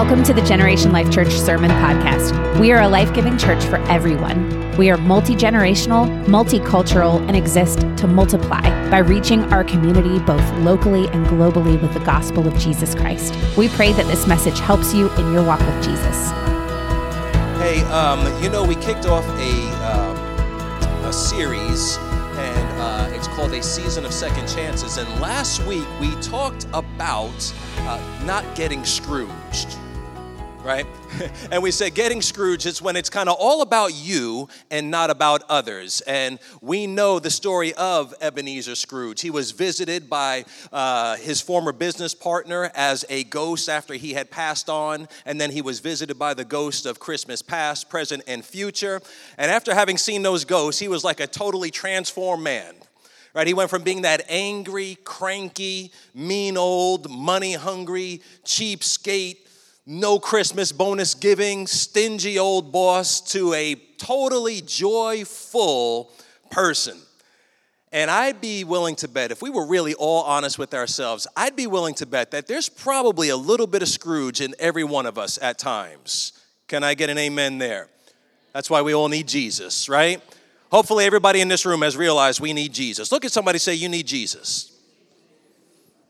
Welcome to the Generation Life Church Sermon Podcast. We are a life giving church for everyone. We are multi generational, multicultural, and exist to multiply by reaching our community both locally and globally with the gospel of Jesus Christ. We pray that this message helps you in your walk with Jesus. Hey, um, you know, we kicked off a, um, a series and uh, it's called A Season of Second Chances. And last week we talked about uh, not getting Scrooged, right? and we say getting Scrooge is when it's kind of all about you and not about others. And we know the story of Ebenezer Scrooge. He was visited by uh, his former business partner as a ghost after he had passed on, and then he was visited by the ghost of Christmas past, present, and future. And after having seen those ghosts, he was like a totally transformed man right? He went from being that angry, cranky, mean old, money hungry, cheapskate, no Christmas bonus giving, stingy old boss to a totally joyful person. And I'd be willing to bet, if we were really all honest with ourselves, I'd be willing to bet that there's probably a little bit of Scrooge in every one of us at times. Can I get an amen there? That's why we all need Jesus, right? Hopefully, everybody in this room has realized we need Jesus. Look at somebody say, You need Jesus.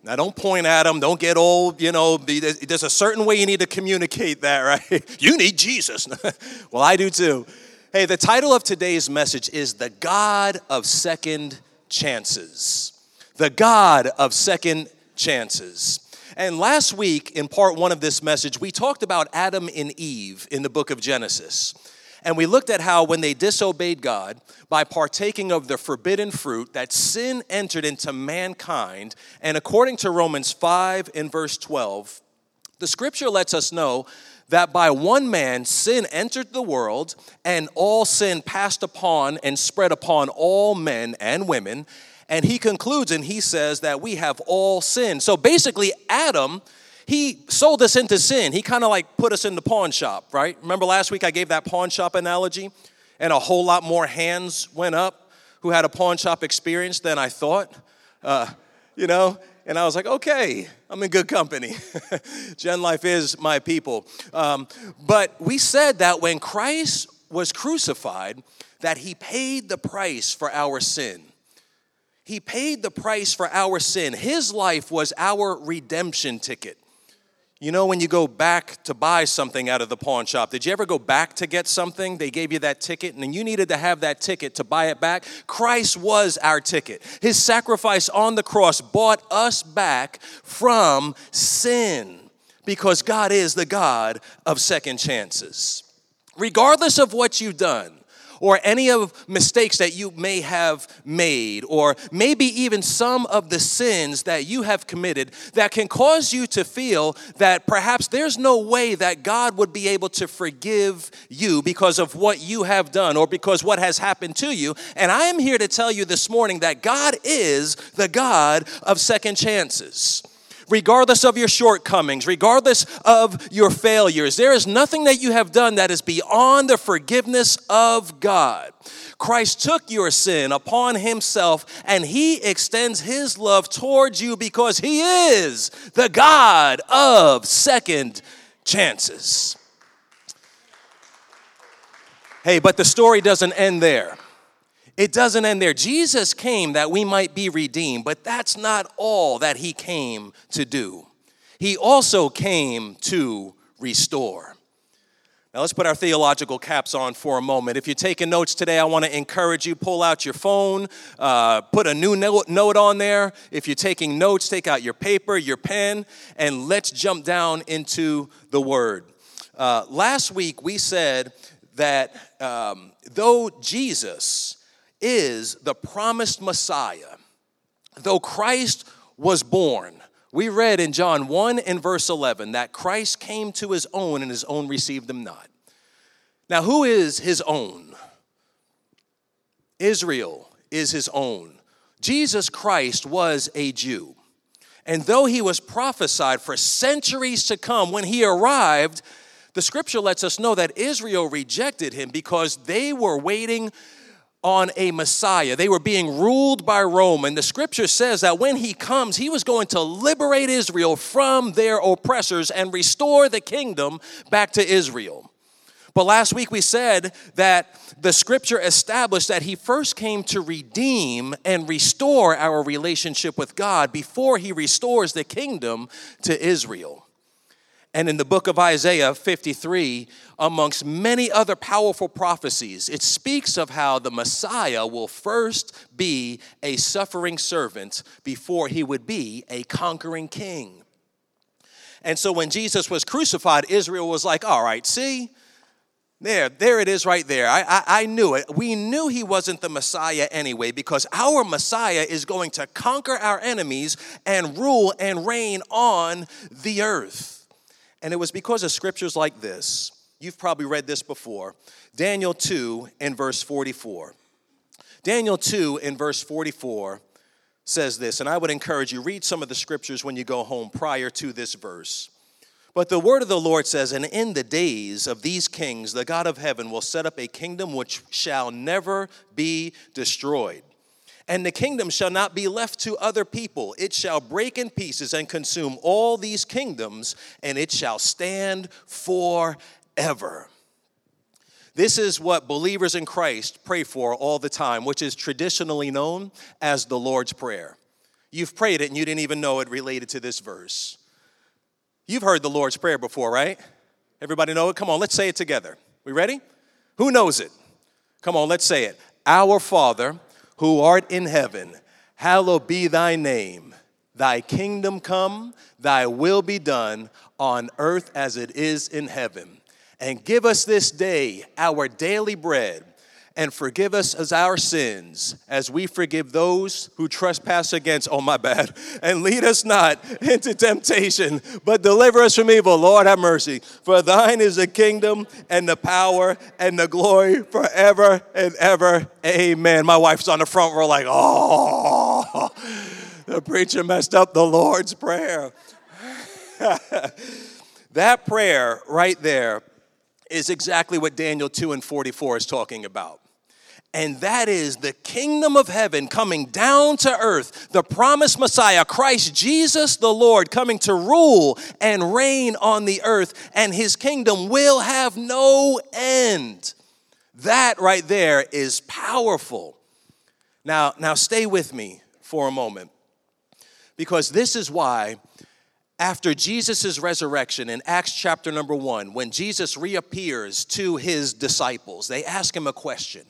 Now, don't point at them. Don't get old. You know, there's a certain way you need to communicate that, right? you need Jesus. well, I do too. Hey, the title of today's message is The God of Second Chances. The God of Second Chances. And last week, in part one of this message, we talked about Adam and Eve in the book of Genesis. And we looked at how when they disobeyed God by partaking of the forbidden fruit, that sin entered into mankind. And according to Romans 5 and verse 12, the scripture lets us know that by one man sin entered the world, and all sin passed upon and spread upon all men and women. And he concludes and he says that we have all sinned. So basically, Adam he sold us into sin. He kind of like put us in the pawn shop, right? Remember last week I gave that pawn shop analogy? And a whole lot more hands went up who had a pawn shop experience than I thought. Uh, you know, and I was like, okay, I'm in good company. Gen Life is my people. Um, but we said that when Christ was crucified, that he paid the price for our sin. He paid the price for our sin. His life was our redemption ticket. You know, when you go back to buy something out of the pawn shop, did you ever go back to get something? They gave you that ticket, and then you needed to have that ticket to buy it back. Christ was our ticket. His sacrifice on the cross bought us back from sin because God is the God of second chances. Regardless of what you've done, or any of mistakes that you may have made, or maybe even some of the sins that you have committed that can cause you to feel that perhaps there's no way that God would be able to forgive you because of what you have done or because what has happened to you. And I am here to tell you this morning that God is the God of second chances regardless of your shortcomings, regardless of your failures. There is nothing that you have done that is beyond the forgiveness of God. Christ took your sin upon himself and he extends his love towards you because he is the God of second chances. Hey, but the story doesn't end there. It doesn't end there. Jesus came that we might be redeemed, but that's not all that he came to do. He also came to restore. Now, let's put our theological caps on for a moment. If you're taking notes today, I want to encourage you pull out your phone, uh, put a new note, on there. If you're taking notes, take out your paper, your pen, and let's jump down into the Word. Uh, last week, we said that um, though Jesus is the promised Messiah. Though Christ was born, we read in John 1 and verse 11 that Christ came to his own and his own received him not. Now, who is his own? Israel is his own. Jesus Christ was a Jew. And though he was prophesied for centuries to come, when he arrived, the scripture lets us know that Israel rejected him because they were waiting on a Messiah. They were being ruled by Rome. And the scripture says that when he comes, he was going to liberate Israel from their oppressors and restore the kingdom back to Israel. But last week we said that the scripture established that he first came to redeem and restore our relationship with God before he restores the kingdom to Israel. And in the book of Isaiah 53, amongst many other powerful prophecies, it speaks of how the Messiah will first be a suffering servant before he would be a conquering king. And so when Jesus was crucified, Israel was like, all right, see, there, there it is right there. I, I, I, knew it. We knew he wasn't the Messiah anyway because our Messiah is going to conquer our enemies and rule and reign on the earth. And it was because of scriptures like this. You've probably read this before. Daniel 2 in verse 44. Daniel 2 in verse 44 says this, and I would encourage you read some of the scriptures when you go home prior to this verse. But the word of the Lord says, And in the days of these kings, the God of heaven will set up a kingdom which shall never be destroyed and the kingdom shall not be left to other people. It shall break in pieces and consume all these kingdoms, and it shall stand forever. This is what believers in Christ pray for all the time, which is traditionally known as the Lord's Prayer. You've prayed it and you didn't even know it related to this verse. You've heard the Lord's Prayer before, right? Everybody know it? Come on, let's say it together. We ready? Who knows it? Come on, let's say it. Our Father, who art in heaven, hallowed be thy name. Thy kingdom come, thy will be done on earth as it is in heaven. And give us this day our daily bread and forgive us as our sins as we forgive those who trespass against oh my bad and lead us not into temptation but deliver us from evil. Lord have mercy. For thine is the kingdom and the power and the glory forever and ever. Amen. My wife's on the front row like oh the preacher messed up the lord's prayer. That prayer right there is exactly what Daniel 2 and 44 is talking about. And that is the kingdom of heaven coming down to earth, the promised Messiah, Christ Jesus the Lord, coming to rule and reign on the earth, and his kingdom will have no end. That right there is powerful. Now, now stay with me for a moment, because this is why after Jesus' resurrection in Acts chapter number one, when Jesus reappears to his disciples, they ask him a question.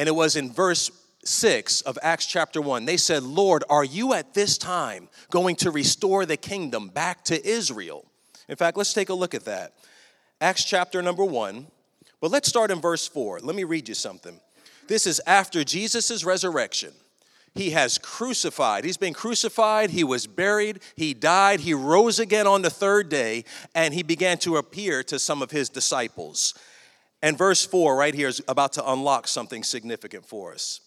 And it was in verse 6 of Acts chapter 1. They said, Lord, are you at this time going to restore the kingdom back to Israel? In fact, let's take a look at that. Acts chapter number 1. But let's start in verse 4. Let me read you something. This is after Jesus' resurrection. He has crucified. He's been crucified. He was buried. He died. He rose again on the third day, and he began to appear to some of his disciples. And verse 4 right here is about to unlock something significant for us.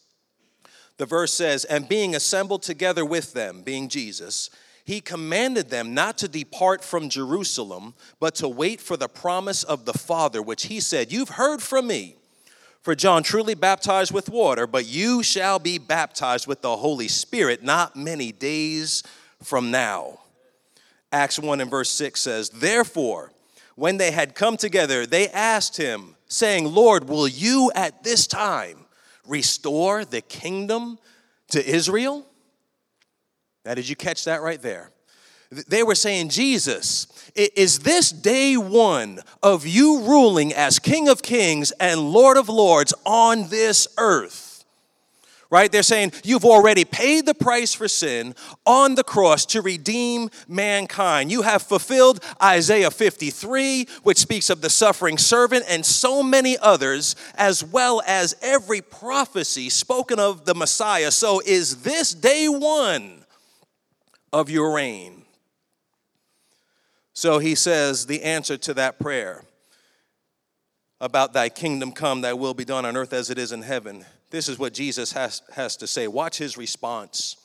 The verse says, And being assembled together with them, being Jesus, he commanded them not to depart from Jerusalem, but to wait for the promise of the Father, which he said, You've heard from me. For John truly baptized with water, but you shall be baptized with the Holy Spirit not many days from now. Acts 1 and verse 6 says, Therefore, when they had come together, they asked him, saying, Lord, will you at this time restore the kingdom to Israel? Now, did you catch that right there? They were saying, Jesus, is this day one of you ruling as King of Kings and Lord of Lords on this earth? Right? They're saying you've already paid the price for sin on the cross to redeem mankind. You have fulfilled Isaiah 53, which speaks of the suffering servant, and so many others, as well as every prophecy spoken of the Messiah. So, is this day one of your reign? So he says the answer to that prayer about thy kingdom come, thy will be done on earth as it is in heaven this is what Jesus has, has to say. Watch his response.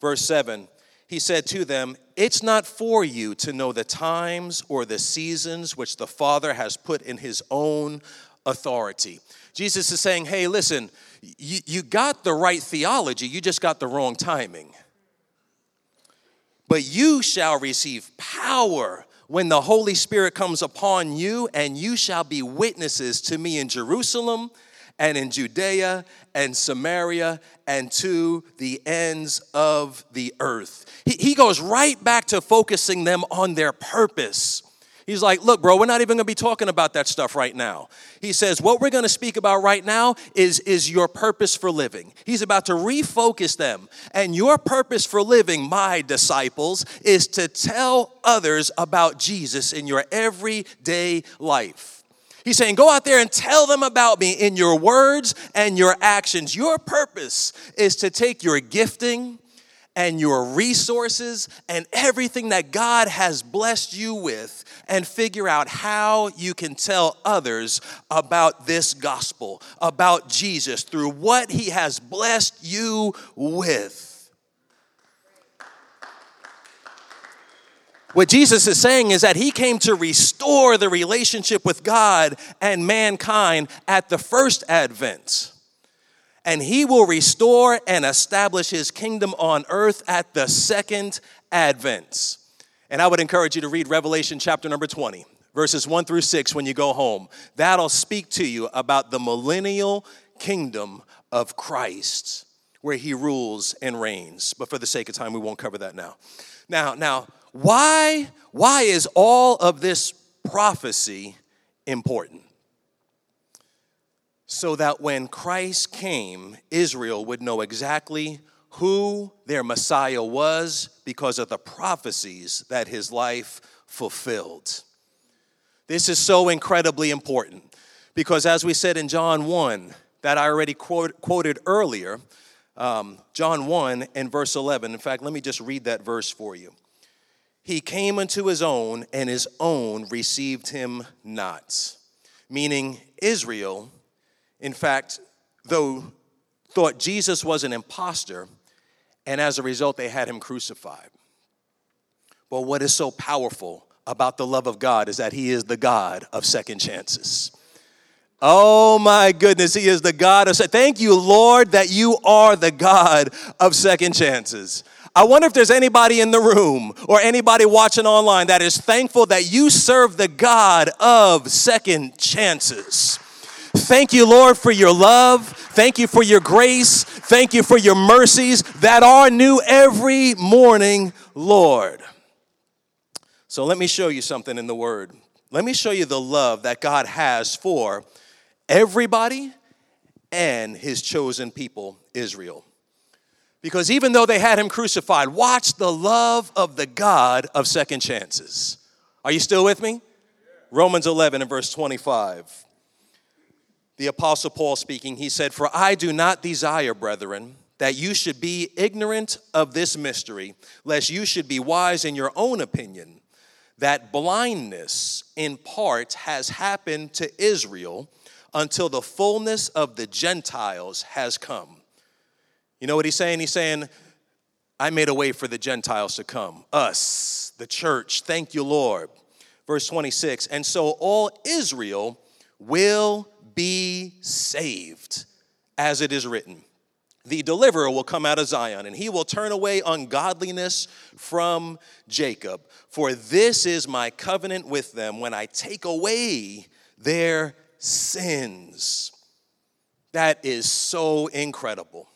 Verse 7 He said to them, It's not for you to know the times or the seasons which the Father has put in his own authority. Jesus is saying, hey, listen, you, you got the right theology, you just got the wrong timing. But you shall receive power when the Holy Spirit comes upon you, and you shall be witnesses to me in Jerusalem and in Judea and Samaria and to the ends of the earth. He, he goes right back to focusing them on their purpose. He's like, look, bro, we're not even gonna be talking about that stuff right now. He says, what we're gonna speak about right now is, is your purpose for living. He's about to refocus them. And your purpose for living, my disciples, is to tell others about Jesus in your everyday life. He's saying, go out there and tell them about me in your words and your actions. Your purpose is to take your gifting and your resources and everything that God has blessed you with and figure out how you can tell others about this gospel, about Jesus, through what he has blessed you with. What Jesus is saying is that he came to restore the relationship with God and mankind at the first advent and he will restore and establish his kingdom on earth at the second advent. And I would encourage you to read Revelation chapter number 20, verses 1 through 6 when you go home. That'll speak to you about the millennial kingdom of Christ where he rules and reigns. But for the sake of time, we won't cover that now. Now, now, why why is all of this prophecy important? so that when Christ came, Israel would know exactly who their Messiah was because of the prophecies that his life fulfilled. This is so incredibly important because, as we said in John 1, that I already quote, quoted earlier, um, John 1 and verse 11. In fact, let me just read that verse for you. He came unto his own, and his own received him not. Meaning, Israel in fact, though thought Jesus was an impostor, and as a result, they had him crucified. But what is so powerful about the love of God is that He is the God of second chances. Oh my goodness, He is the God of. Thank you, Lord, that you are the God of second chances. I wonder if there's anybody in the room or anybody watching online that is thankful that you serve the God of second chances. Thank you, Lord, for your love. Thank you for your grace. Thank you for your mercies that are new every morning, Lord. So let me show you something in the Word. Let me show you the love that God has for everybody and his chosen people, Israel. Because even though they had him crucified, watch the love of the God of second chances. Are you still with me? Romans 11 and verse 25 the Apostle Paul speaking, he said, For I do not desire, brethren, that you should be ignorant of this mystery, lest you should be wise in your own opinion, that blindness in part has happened to Israel until the fullness of the Gentiles has come. You know what he's saying? He's saying, I made a way for the Gentiles to come. Us, the church, thank you, Lord. Verse 26, and so all Israel will be saved, as it is written. The deliverer will come out of Zion, and he will turn away ungodliness from Jacob. For this is my covenant with them when I take away their sins. That is so incredible.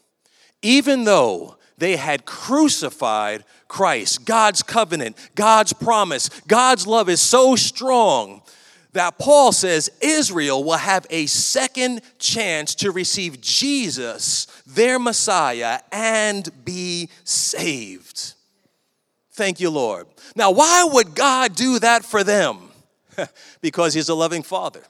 Even though they had crucified Christ, God's covenant, God's promise, God's love is so strong that Paul says Israel will have a second chance to receive Jesus, their Messiah, and be saved. Thank you, Lord. Now, why would God do that for them? because He's a loving Father.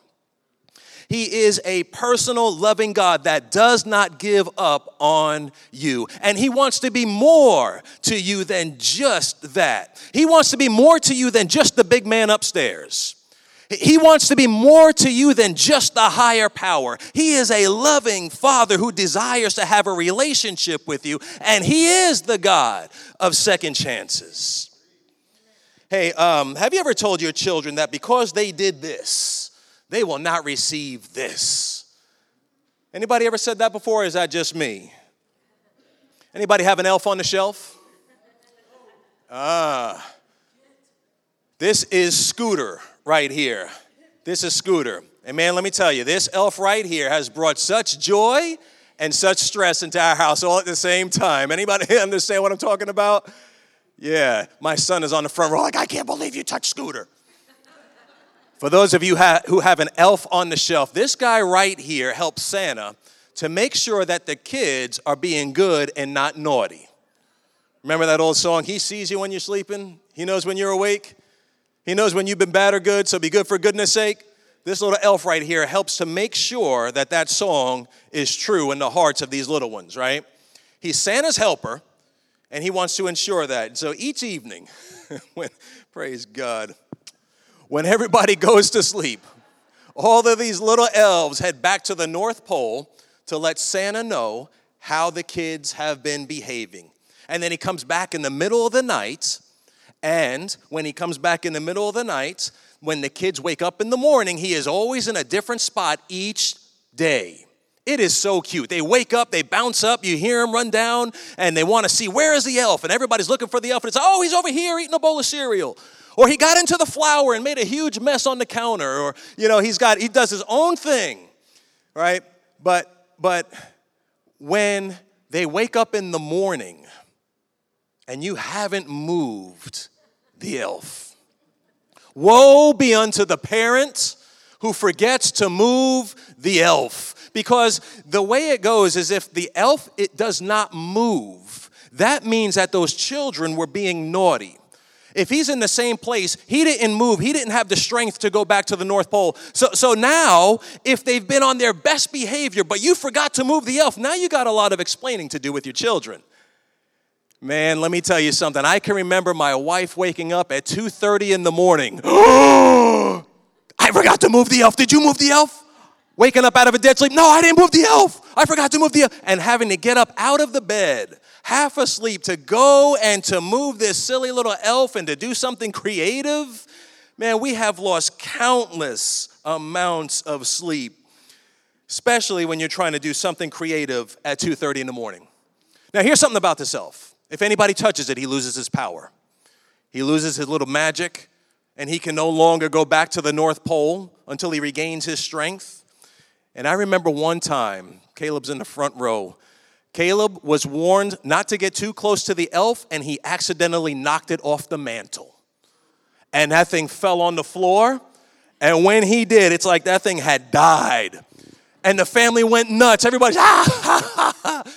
He is a personal, loving God that does not give up on you. And He wants to be more to you than just that. He wants to be more to you than just the big man upstairs. He wants to be more to you than just the higher power. He is a loving father who desires to have a relationship with you, and He is the God of second chances. Hey, um, have you ever told your children that because they did this, they will not receive this. Anybody ever said that before? Or is that just me? Anybody have an elf on the shelf? Ah. This is Scooter right here. This is Scooter. And man, let me tell you, this elf right here has brought such joy and such stress into our house all at the same time. Anybody understand what I'm talking about? Yeah, my son is on the front row like, I can't believe you touched Scooter. For those of you who have an elf on the shelf, this guy right here helps Santa to make sure that the kids are being good and not naughty. Remember that old song, He sees you when you're sleeping, He knows when you're awake, He knows when you've been bad or good, so be good for goodness sake. This little elf right here helps to make sure that that song is true in the hearts of these little ones, right? He's Santa's helper, and he wants to ensure that. So each evening, when, praise God, when everybody goes to sleep, all of these little elves head back to the North Pole to let Santa know how the kids have been behaving. And then he comes back in the middle of the night. And when he comes back in the middle of the night, when the kids wake up in the morning, he is always in a different spot each day. It is so cute. They wake up, they bounce up, you hear them run down, and they want to see where is the elf, and everybody's looking for the elf, and it's oh, he's over here eating a bowl of cereal. Or he got into the flour and made a huge mess on the counter, or you know, he's got he does his own thing, right? But but when they wake up in the morning and you haven't moved the elf, woe be unto the parent who forgets to move the elf. Because the way it goes is if the elf it does not move, that means that those children were being naughty. If he's in the same place, he didn't move. He didn't have the strength to go back to the North Pole. So, so now, if they've been on their best behavior, but you forgot to move the elf, now you got a lot of explaining to do with your children. Man, let me tell you something. I can remember my wife waking up at 2:30 in the morning. I forgot to move the elf. Did you move the elf? Waking up out of a dead sleep. No, I didn't move the elf. I forgot to move the elf. And having to get up out of the bed half asleep to go and to move this silly little elf and to do something creative, man, we have lost countless amounts of sleep, especially when you're trying to do something creative at 2:30 in the morning. Now, here's something about this elf. If anybody touches it, he loses his power. He loses his little magic, and he can no longer go back to the North Pole until he regains his strength. And I remember one time, Caleb's in the front row, Caleb was warned not to get too close to the elf, and he accidentally knocked it off the mantle. And that thing fell on the floor. And when he did, it's like that thing had died. And the family went nuts. Everybody's, ah, ha, ha, ha.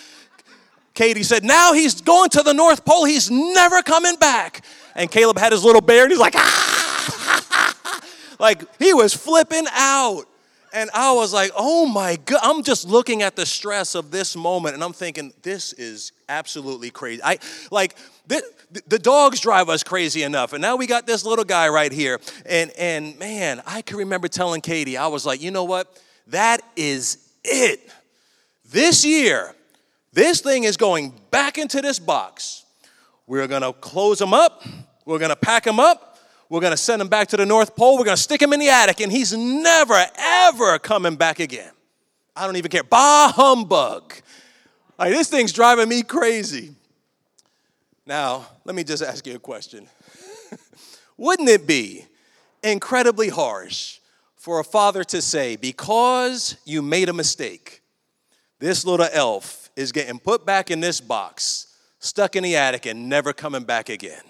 Katie said, Now he's going to the North Pole. He's never coming back. And Caleb had his little bear, and he's like, ah, like he was flipping out. And I was like, oh my God. I'm just looking at the stress of this moment and I'm thinking, this is absolutely crazy. I like the, the dogs drive us crazy enough. And now we got this little guy right here. And and man, I can remember telling Katie, I was like, you know what? That is it. This year, this thing is going back into this box. We're gonna close them up, we're gonna pack them up, we're going to send him back to the North Pole. We're going to stick him in the attic, and he's never, ever coming back again. I don't even care. Bah humbug. Like, this thing's driving me crazy. Now, let me just ask you a question. Wouldn't it be incredibly harsh for a father to say, because you made a mistake, this little elf is getting put back in this box, stuck in the attic, and never coming back again?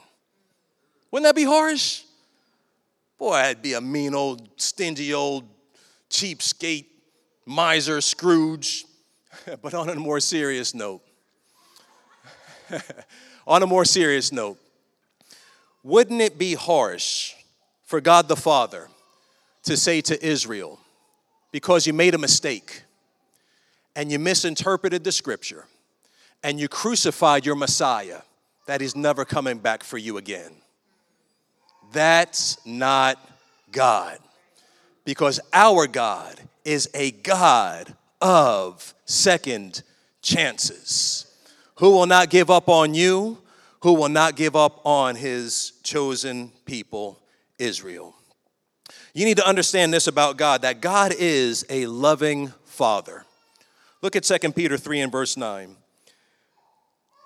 Wouldn't that be harsh? Boy, I'd be a mean old, stingy old cheapskate, miser, Scrooge. but on a more serious note, on a more serious note, wouldn't it be harsh for God the Father to say to Israel, because you made a mistake and you misinterpreted the scripture and you crucified your Messiah, that he's never coming back for you again? That's not God. Because our God is a God of second chances. Who will not give up on you? Who will not give up on his chosen people, Israel? You need to understand this about God that God is a loving Father. Look at 2 Peter 3 and verse 9.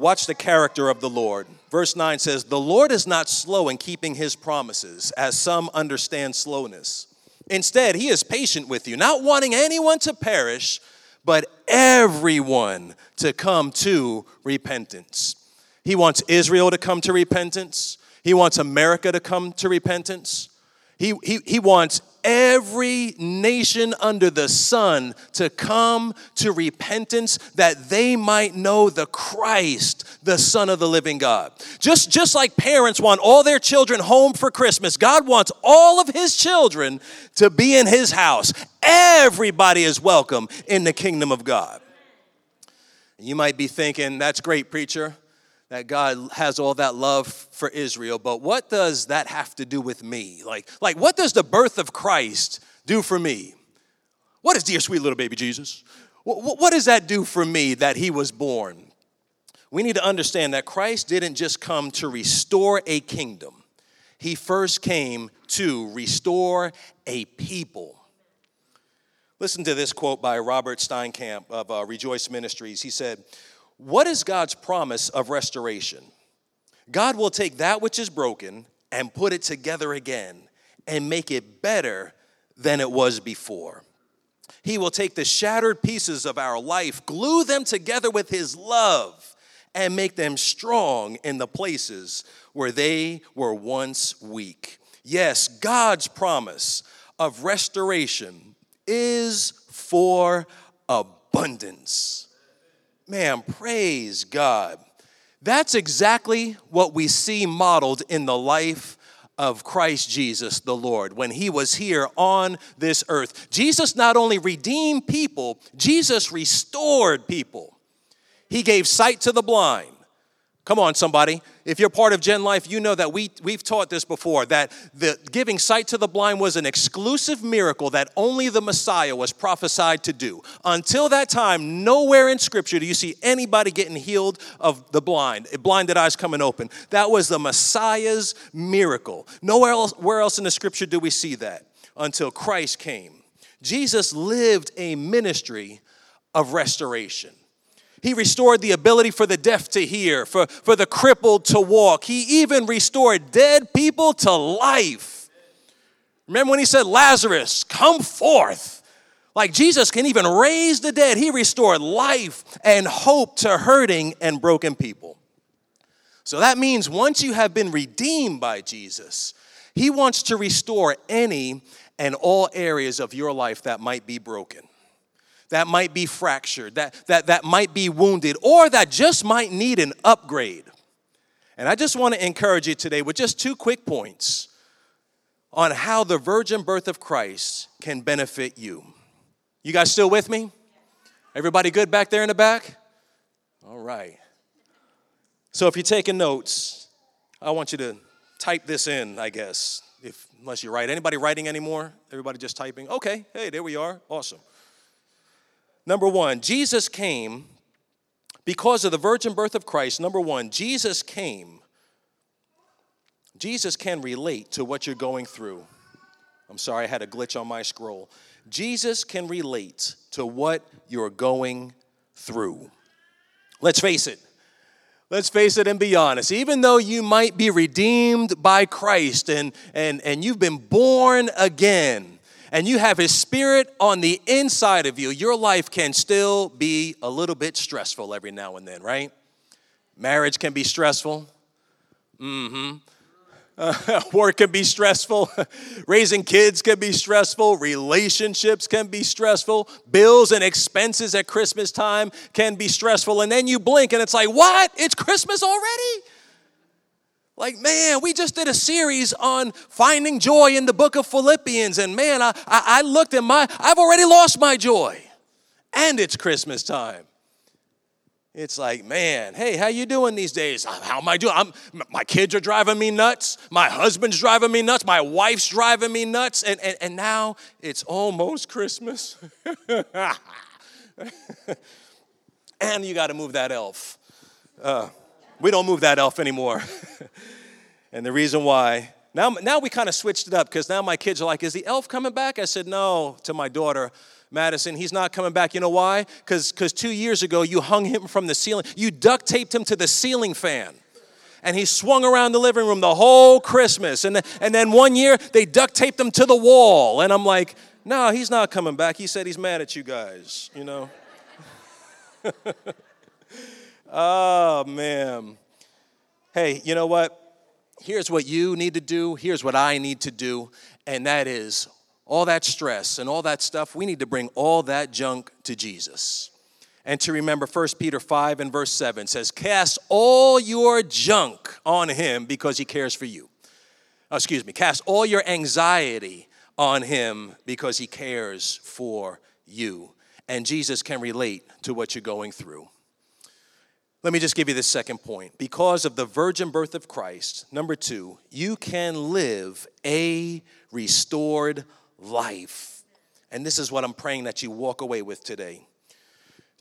Watch the character of the Lord. Verse 9 says, The Lord is not slow in keeping his promises, as some understand slowness. Instead, he is patient with you, not wanting anyone to perish, but everyone to come to repentance. He wants Israel to come to repentance. He wants America to come to repentance. He, he, he wants every nation under the sun to come to repentance that they might know the Christ, the Son of the living God. Just, just like parents want all their children home for Christmas, God wants all of his children to be in his house. Everybody is welcome in the kingdom of God. You might be thinking, that's great, preacher that God has all that love for Israel, but what does that have to do with me? Like, like what does the birth of Christ do for me? What is dear sweet little baby Jesus? What, what does that do for me that he was born? We need to understand that Christ didn't just come to restore a kingdom. He first came to restore a people. Listen to this quote by Robert Steinkamp of uh, Rejoice Ministries. He said, what is God's promise of restoration? God will take that which is broken and put it together again and make it better than it was before. He will take the shattered pieces of our life, glue them together with His love, and make them strong in the places where they were once weak. Yes, God's promise of restoration is for abundance. Man, praise God. That's exactly what we see modeled in the life of Christ Jesus the Lord when he was here on this earth. Jesus not only redeemed people, Jesus restored people. He gave sight to the blind, Come on, somebody. If you're part of Gen Life, you know that we, we've taught this before that the giving sight to the blind was an exclusive miracle that only the Messiah was prophesied to do. Until that time, nowhere in Scripture do you see anybody getting healed of the blind, blinded eyes coming open. That was the Messiah's miracle. Nowhere else, where else in the Scripture do we see that until Christ came. Jesus lived a ministry of restoration. He restored the ability for the deaf to hear, for, for the crippled to walk. He even restored dead people to life. Remember when he said, Lazarus, come forth? Like Jesus can even raise the dead. He restored life and hope to hurting and broken people. So that means once you have been redeemed by Jesus, he wants to restore any and all areas of your life that might be broken that might be fractured, that, that, that might be wounded, or that just might need an upgrade. And I just want to encourage you today with just two quick points on how the virgin birth of Christ can benefit you. You guys still with me? Everybody good back there in the back? All right. So if you're taking notes, I want you to type this in, I guess, if unless you write. Anybody writing anymore? Everybody just typing? Okay, hey, there we are. Awesome. Number one, Jesus came because of the virgin birth of Christ. Number one, Jesus came. Jesus can relate to what you're going through. I'm sorry, I had a glitch on my scroll. Jesus can relate to what you're going through. Let's face it. Let's face it and be honest. Even though you might be redeemed by Christ and, and, and you've been born again, and you have His Spirit on the inside of you, your life can still be a little bit stressful every now and then, right? Marriage can be stressful. Mm-hmm. Uh, work can be stressful. Raising kids can be stressful. Relationships can be stressful. Bills and expenses at Christmas time can be stressful. And then you blink and it's like, what? It's Christmas already? Like, man, we just did a series on finding joy in the book of Philippians, and man, I, I, I looked at my, I've already lost my joy. And it's Christmas time. It's like, man, hey, how you doing these days? How am I doing? I'm, my kids are driving me nuts. My husband's driving me nuts. My wife's driving me nuts. And, and, and now it's almost Christmas. and you got to move that elf. Uh, we don't move that elf anymore. and the reason why Now, now we kind of switched it up because now my kids are like, is the elf coming back? I said, no, to my daughter. Madison, he's not coming back. You know why? Because two years ago, you hung him from the ceiling. You duct taped him to the ceiling fan. And he swung around the living room the whole Christmas. And, and then one year, they duct taped him to the wall. And I'm like, no, he's not coming back. He said he's mad at you guys, you know? oh, man. Hey, you know what? Here's what you need to do. Here's what I need to do. And that is all that stress and all that stuff, we need to bring all that junk to Jesus. And to remember 1 Peter 5 and verse 7 says, Cast all your junk on him because he cares for you. Oh, excuse me, cast all your anxiety on him because he cares for you. And Jesus can relate to what you're going through. Let me just give you the second point. Because of the virgin birth of Christ, number two, you can live a restored life. And this is what I'm praying that you walk away with today.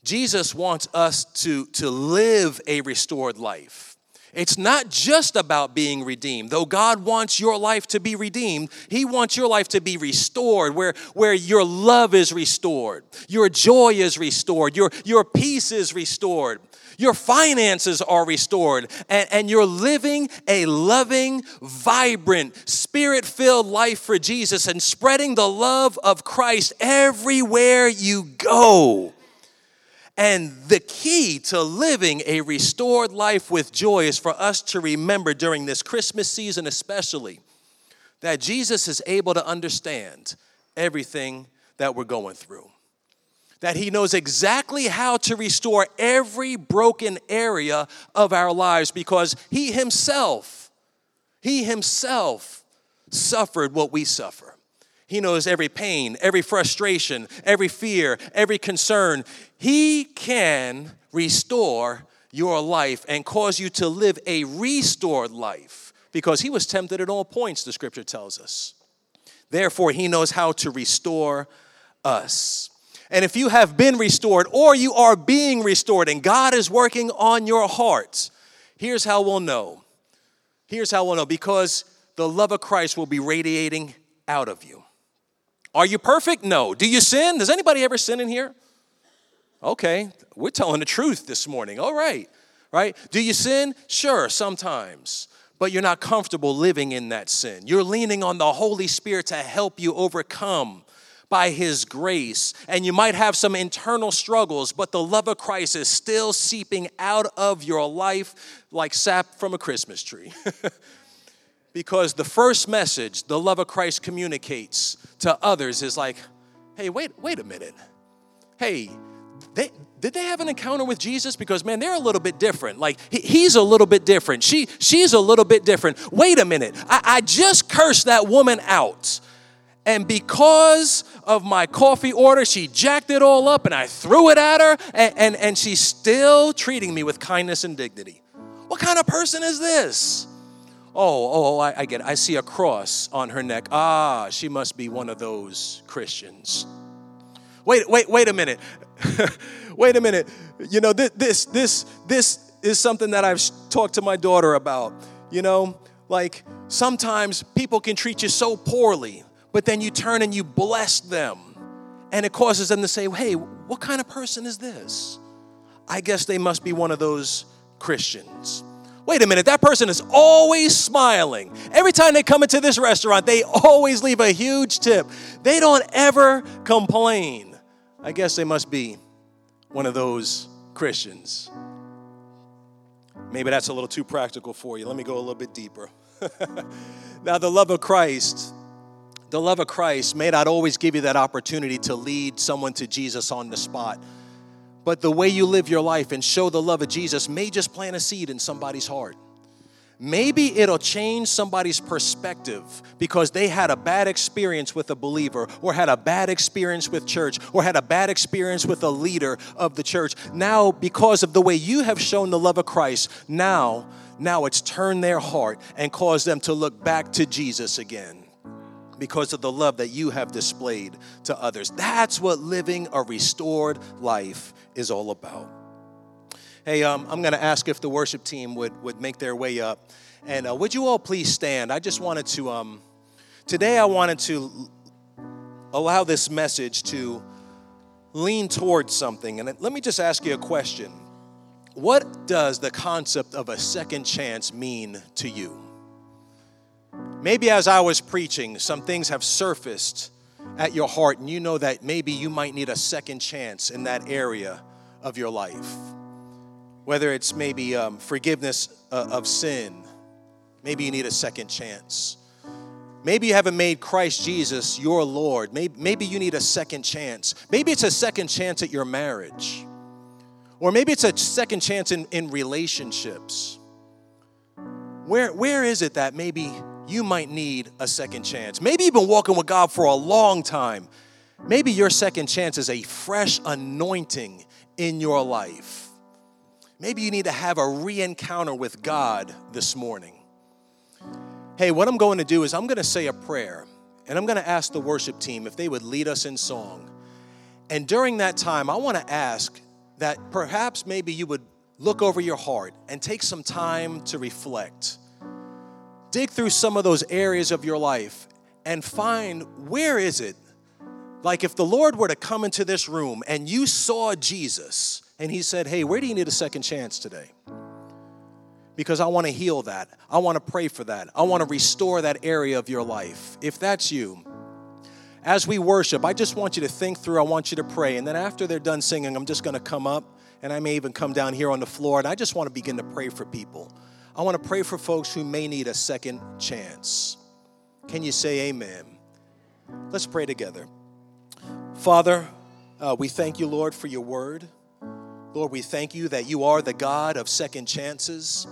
Jesus wants us to, to live a restored life. It's not just about being redeemed. Though God wants your life to be redeemed, He wants your life to be restored, where, where your love is restored, your joy is restored, your, your peace is restored, your finances are restored, and, and you're living a loving, vibrant, spirit filled life for Jesus and spreading the love of Christ everywhere you go. And the key to living a restored life with joy is for us to remember during this Christmas season, especially, that Jesus is able to understand everything that we're going through that He knows exactly how to restore every broken area of our lives because He Himself, He Himself suffered what we suffer. He knows every pain, every frustration, every fear, every concern. He can restore your life and cause you to live a restored life because he was tempted at all points, the scripture tells us. Therefore, he knows how to restore us. And if you have been restored or you are being restored and God is working on your heart, here's how we'll know. Here's how we'll know because the love of Christ will be radiating out of you. Are you perfect? No. Do you sin? Does anybody ever sin in here? Okay, we're telling the truth this morning. All right, right? Do you sin? Sure, sometimes. But you're not comfortable living in that sin. You're leaning on the Holy Spirit to help you overcome by His grace. And you might have some internal struggles, but the love of Christ is still seeping out of your life like sap from a Christmas tree. because the first message the love of Christ communicates to others is like, hey, wait, wait a minute. Hey, they, did they have an encounter with Jesus? Because man, they're a little bit different. Like he, he's a little bit different. She she's a little bit different. Wait a minute. I, I just cursed that woman out. And because of my coffee order, she jacked it all up and I threw it at her, and, and, and she's still treating me with kindness and dignity. What kind of person is this? Oh, oh, I, I get it. I see a cross on her neck. Ah, she must be one of those Christians. Wait, wait, wait a minute. wait a minute. You know, this, this, this, this is something that I've talked to my daughter about. You know, like sometimes people can treat you so poorly but then you turn and you bless them. And it causes them to say, hey, what kind of person is this? I guess they must be one of those Christians. Wait a minute, that person is always smiling. Every time they come into this restaurant, they always leave a huge tip. They don't ever complain. I guess they must be one of those Christians. Maybe that's a little too practical for you. Let me go a little bit deeper. now, the love of Christ the love of Christ may not always give you that opportunity to lead someone to Jesus on the spot. But the way you live your life and show the love of Jesus may just plant a seed in somebody's heart. Maybe it'll change somebody's perspective because they had a bad experience with a believer, or had a bad experience with church, or had a bad experience with a leader of the church. Now, because of the way you have shown the love of Christ, now, now it's turned their heart and caused them to look back to Jesus again because of the love that you have displayed to others. That's what living a restored life is all about. Hey, um, I'm going to ask if the worship team would, would make their way up. And uh, would you all please stand? I just wanted to, um, today I wanted to allow this message to lean towards something. And let me just ask you a question What does the concept of a second chance mean to you? Maybe as I was preaching, some things have surfaced at your heart, and you know that maybe you might need a second chance in that area of your life whether it's maybe um, forgiveness uh, of sin, maybe you need a second chance. Maybe you haven't made Christ Jesus your Lord. Maybe, maybe you need a second chance. Maybe it's a second chance at your marriage. Or maybe it's a second chance in, in relationships. Where, where is it that maybe you might need a second chance? Maybe you've been walking with God for a long time. Maybe your second chance is a fresh anointing in your life. Maybe you need to have a re encounter with God this morning. Hey, what I'm going to do is I'm going to say a prayer and I'm going to ask the worship team if they would lead us in song. And during that time, I want to ask that perhaps maybe you would look over your heart and take some time to reflect. Dig through some of those areas of your life and find where is it? Like if the Lord were to come into this room and you saw Jesus, and he said, Hey, where do you need a second chance today? Because I want to heal that. I want to pray for that. I want to restore that area of your life. If that's you, as we worship, I just want you to think through, I want you to pray. And then after they're done singing, I'm just going to come up and I may even come down here on the floor and I just want to begin to pray for people. I want to pray for folks who may need a second chance. Can you say amen? Let's pray together. Father, uh, we thank you, Lord, for your word. Lord, we thank you that you are the God of second chances.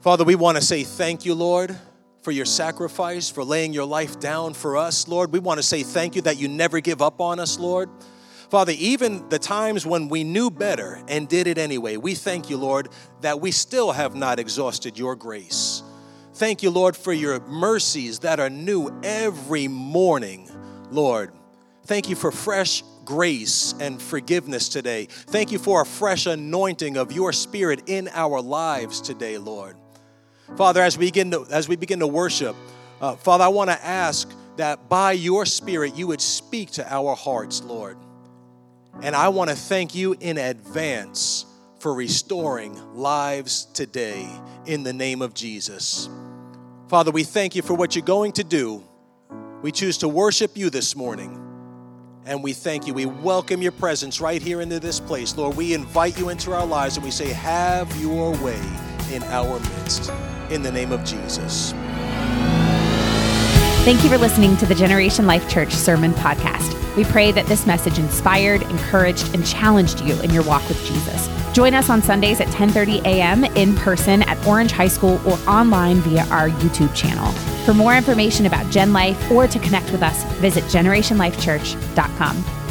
Father, we want to say thank you, Lord, for your sacrifice, for laying your life down for us, Lord. We want to say thank you that you never give up on us, Lord. Father, even the times when we knew better and did it anyway, we thank you, Lord, that we still have not exhausted your grace. Thank you, Lord, for your mercies that are new every morning, Lord. Thank you for fresh grace and forgiveness today. Thank you for a fresh anointing of your spirit in our lives today, Lord. Father, as we begin to, as we begin to worship, uh, Father, I want to ask that by your spirit you would speak to our hearts, Lord. And I want to thank you in advance for restoring lives today in the name of Jesus. Father, we thank you for what you're going to do. We choose to worship you this morning. And we thank you. We welcome your presence right here into this place. Lord, we invite you into our lives and we say, Have your way in our midst. In the name of Jesus. Thank you for listening to the Generation Life Church Sermon Podcast. We pray that this message inspired, encouraged, and challenged you in your walk with Jesus. Join us on Sundays at 10:30 a.m. in person at Orange High School or online via our YouTube channel. For more information about Gen Life or to connect with us, visit generationlifechurch.com.